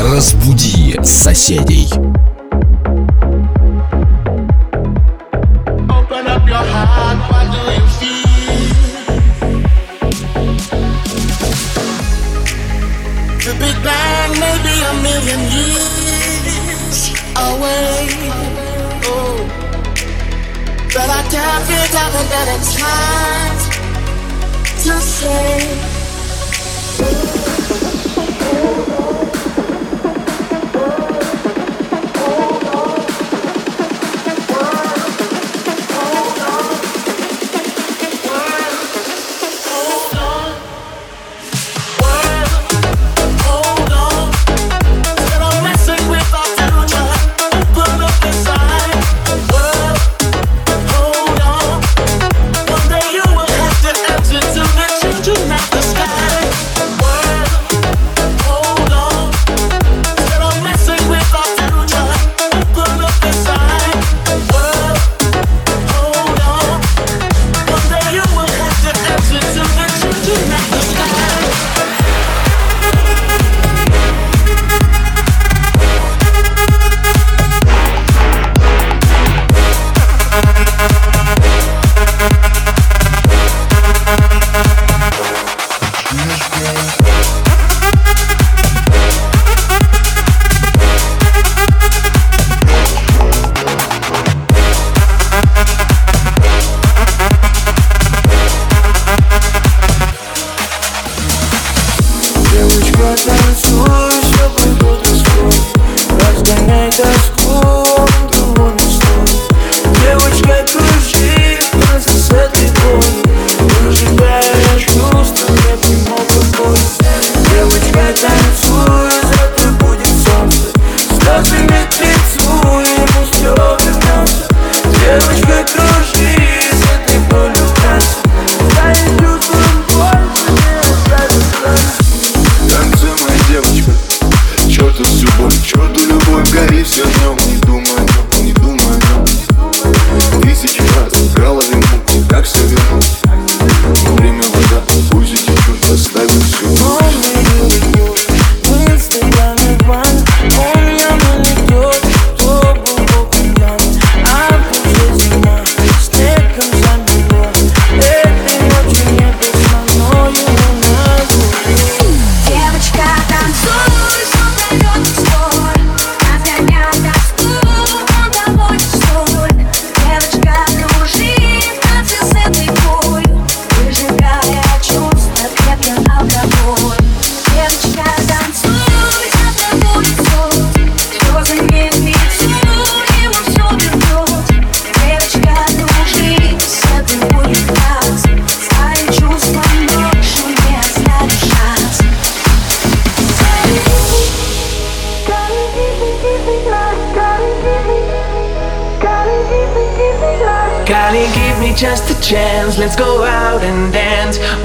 Разбуди соседей. But I can't feel that it's time to say.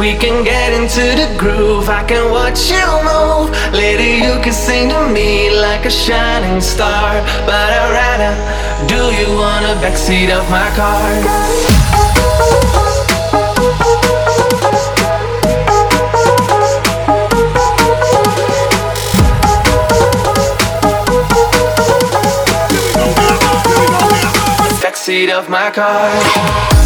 we can get into the groove. I can watch you move. Lady, you can sing to me like a shining star. But I'd rather do you on the backseat of my car. seat of my car.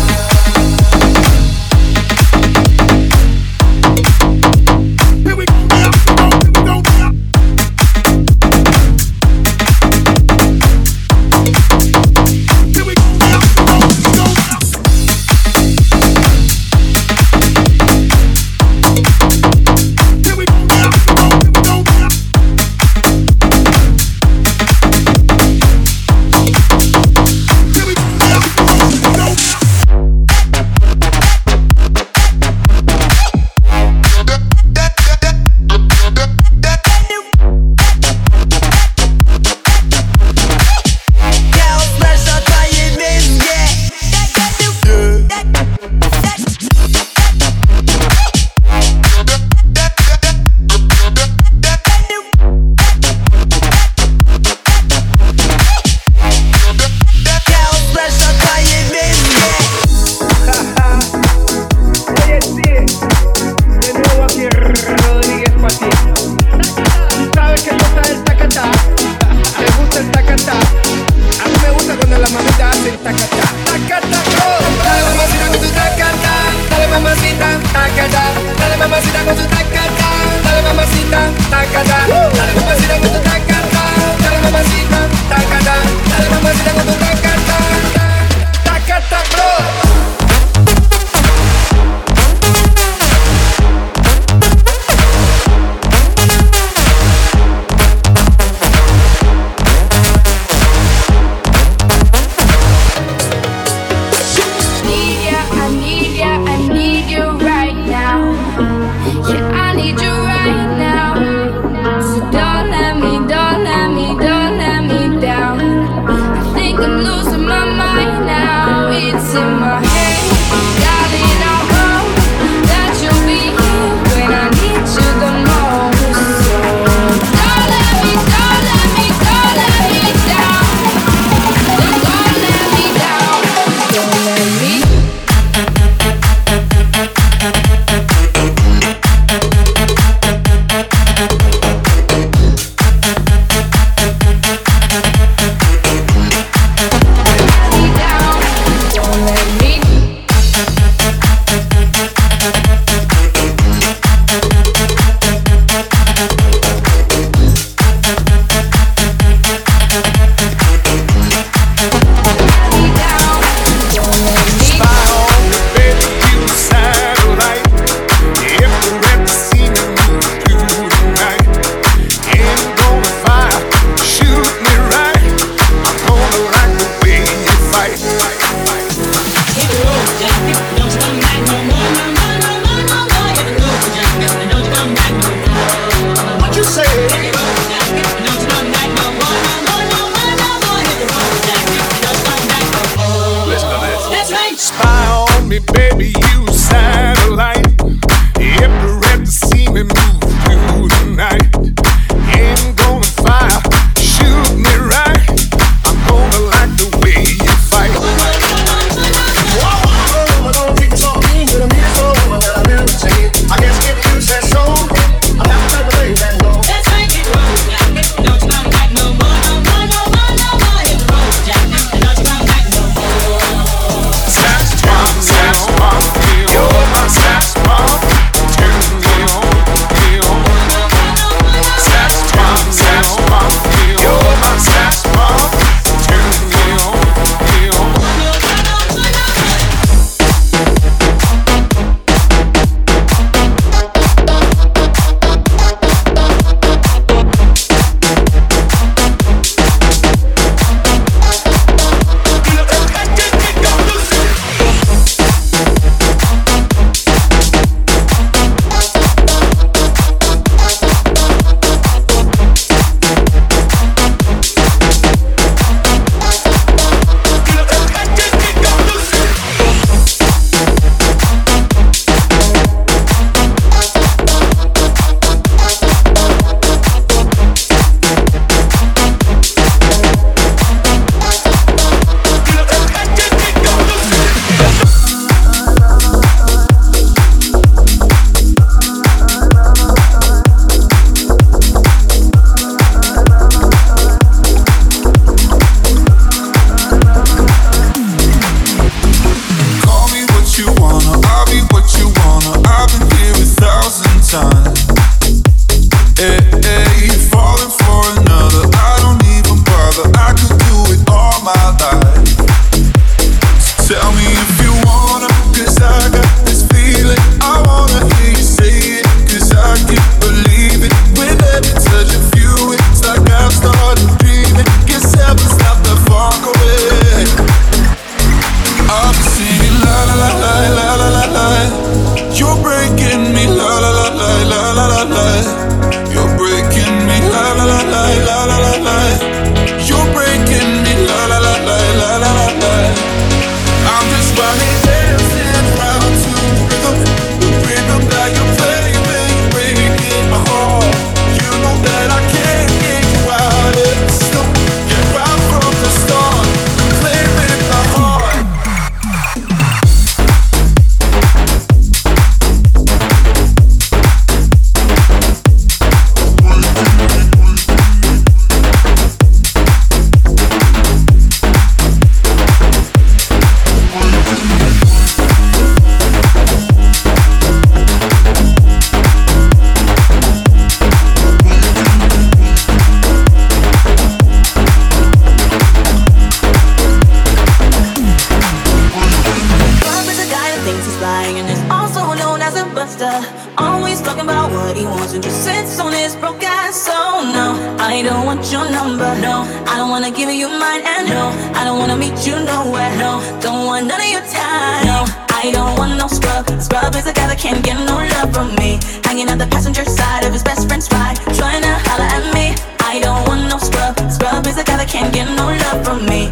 want your number. No, I don't wanna give you mine. And no, I don't wanna meet you nowhere. No, don't want none of your time. No, I don't want no scrub. Scrub is a guy that can't get no love from me. Hanging out the passenger side of his best friend's ride, trying to holler at me. I don't want no scrub. Scrub is a guy that can't get no love from me.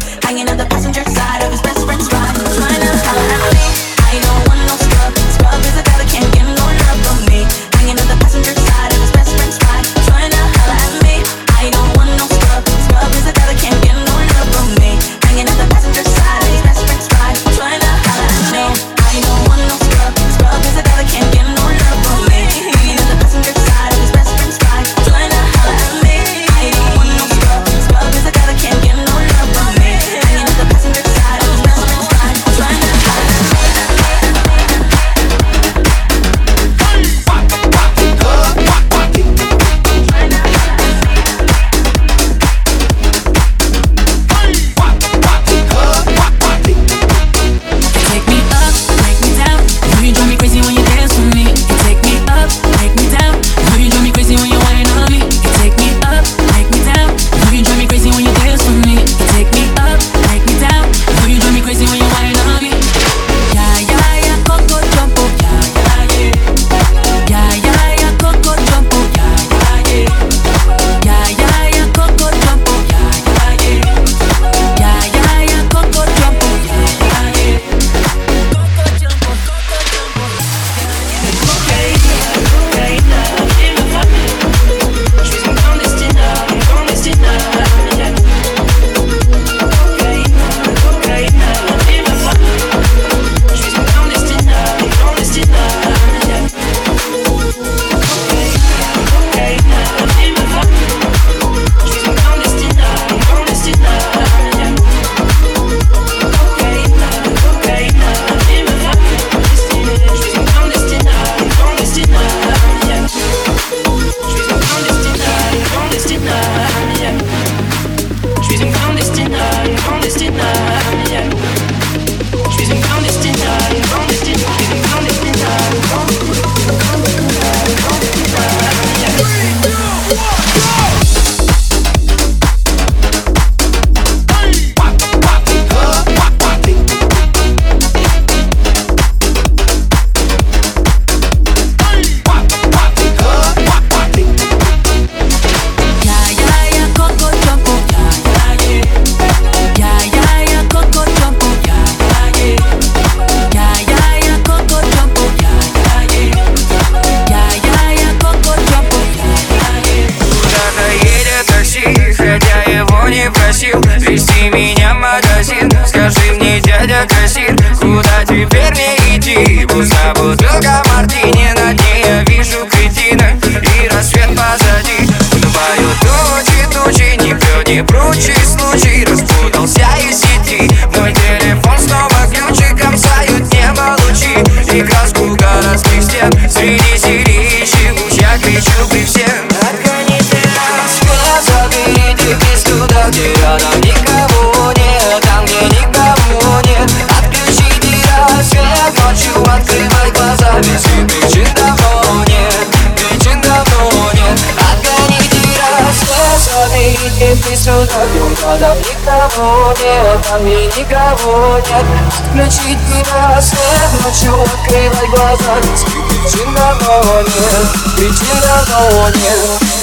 никого нет, там и никого нет Включить тебя свет, ночью открывать глаза. Без причин давно нет, причин давно нет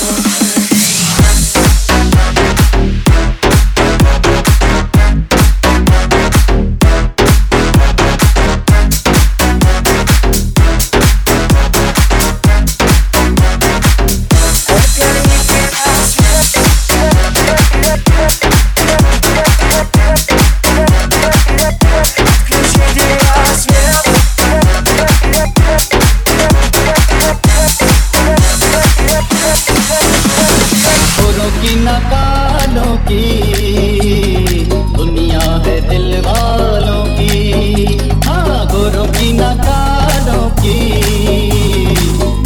ना कालों की दुनिया है दिल वालों की हाँ गोरों की ना कालों की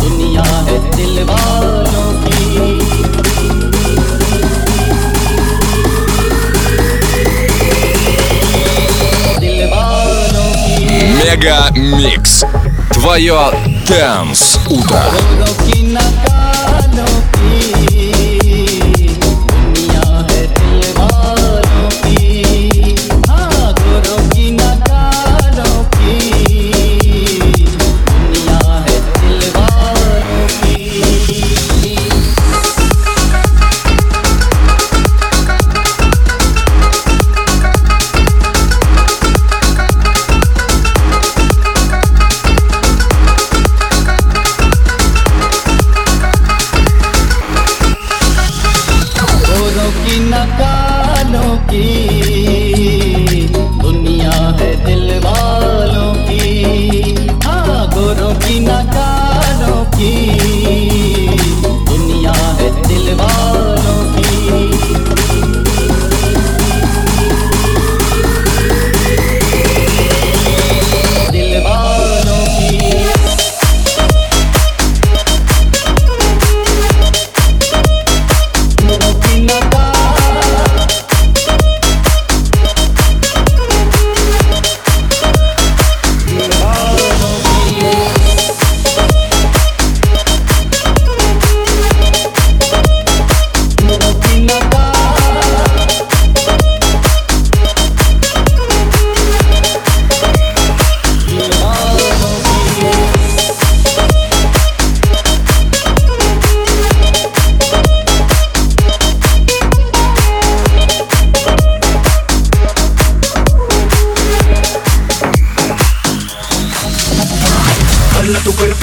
दुनिया है दिल वालों की Мега Микс. Твое Дэнс Утро.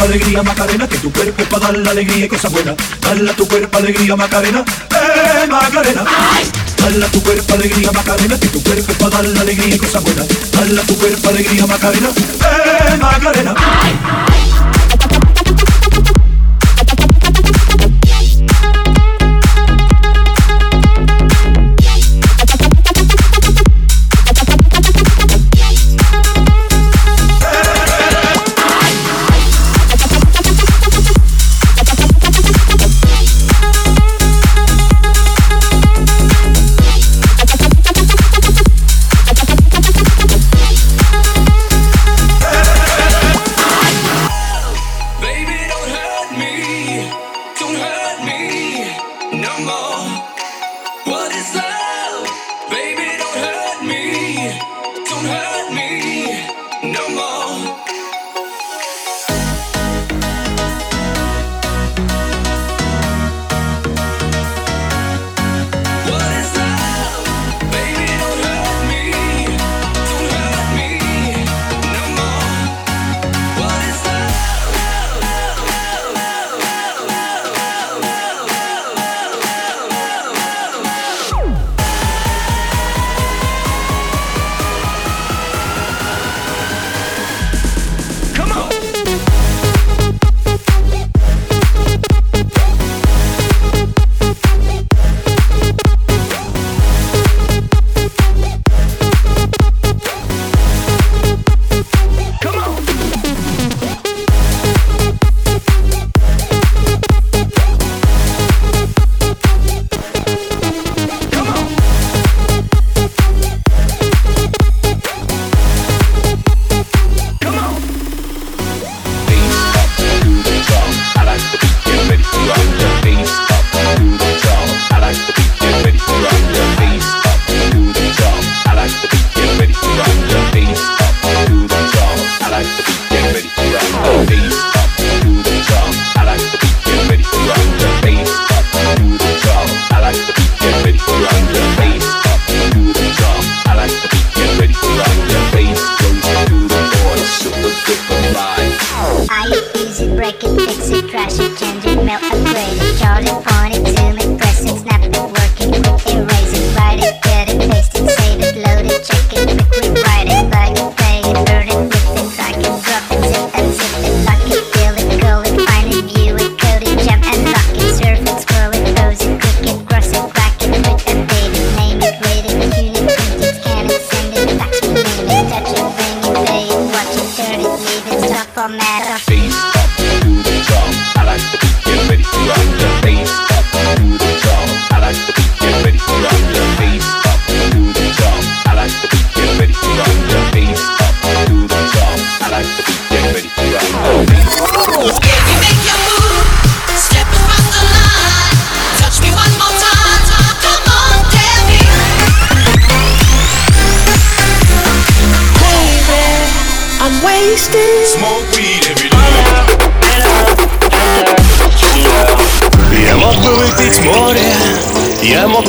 alegría Macarena, que tu cuerpo para dar la alegría y cosas buenas. Dale a tu cuerpo alegría Macarena, eh Macarena. Dale a tu cuerpo alegría Macarena, que tu cuerpo para dar la alegría y cosas buenas. Dale a tu cuerpo alegría Macarena, eh Macarena.